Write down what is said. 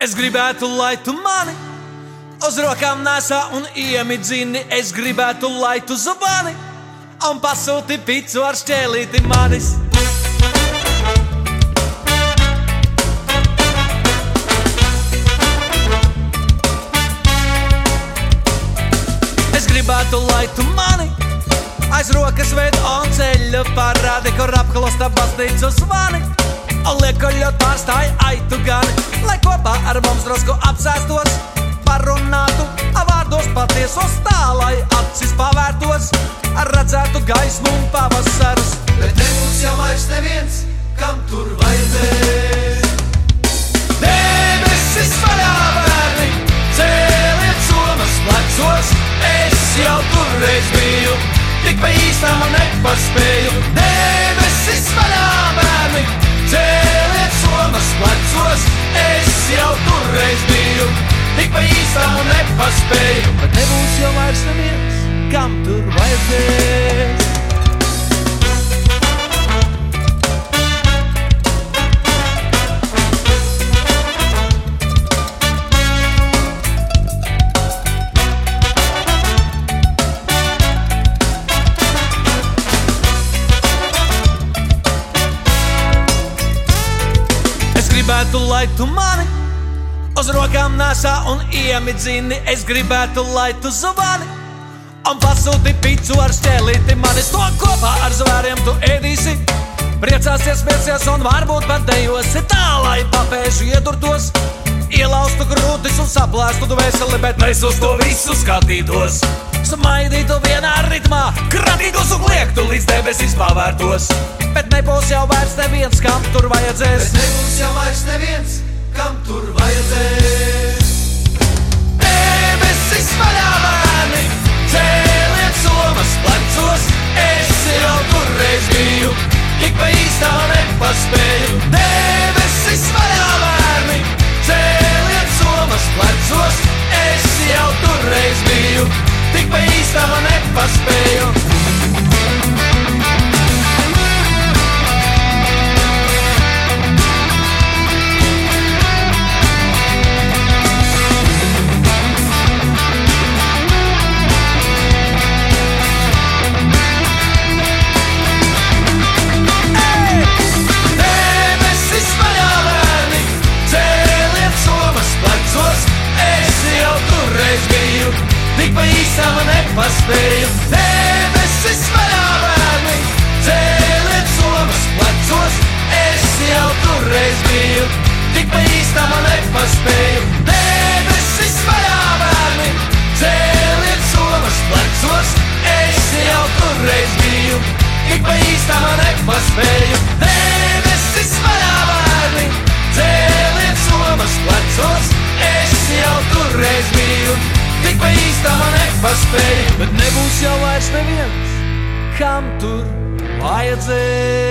Es gribētu, lai tu mani uz rokām nesā un iemidzini. Es gribētu, lai tu zvani un pasūti picu ar šķēlīti manis. Es gribētu, lai tu mani aiz rokas veidu un ceļu parādi, kur apklosta baznīcu zvani. Un liekaļot pārstāja aitu gani, lai kopā ar mums drusku apsēstos, parunātu, vārdos patiesos tā, lai acis pavērtos, redzētu gaismu un pavasarus. Bet nebūs jau vairs neviens, kam tur vajadzēs. Debesis vaļā, bērni, cēliet somas plecos, es jau turreiz biju, tik pa īstām nepaspēju. Debesis pa īstām nepaspēju. Bet nebūs jau vairs neviens, kam tur vajadzēs. Gribētu, lai tu mani uz rokām nesā un iemidzini. Es gribētu, lai tu zvani un pasūti picu ar šķēlīti. Manis to kopā ar zvēriem tu ēdīsi. Priecāsies, smieties un varbūt pat dejosi tā, lai papēžu iedurtos. Ielaustu grūtis un saplēstu tu veseli, bet mēs uz to visu skatītos. Smaidītu vienā ritmā, kratītos un liektu līdz debesīs pavērtos. Bet nebūs jau vairs neviens, kam tur vajadzēs. Bet nebūs jau vairs Debesis vaļā, bērni, cēliet somas plecos. Es jau turreiz biju, tik pa īstā nepaspēju. Tik pa īsām nepaspēju. Debesis vaļā, bērni, cēliet somas plecos. Es jau turreiz biju, tik pa īsām nepaspēju. Debesis vaļā, bērni, cēliet somas plecos. Es jau turreiz biju, tik pa īstam nepaspēju. Pa īstam nepaspēju. Bet nebūs jau vairs neviens, kam tur vajadzēja.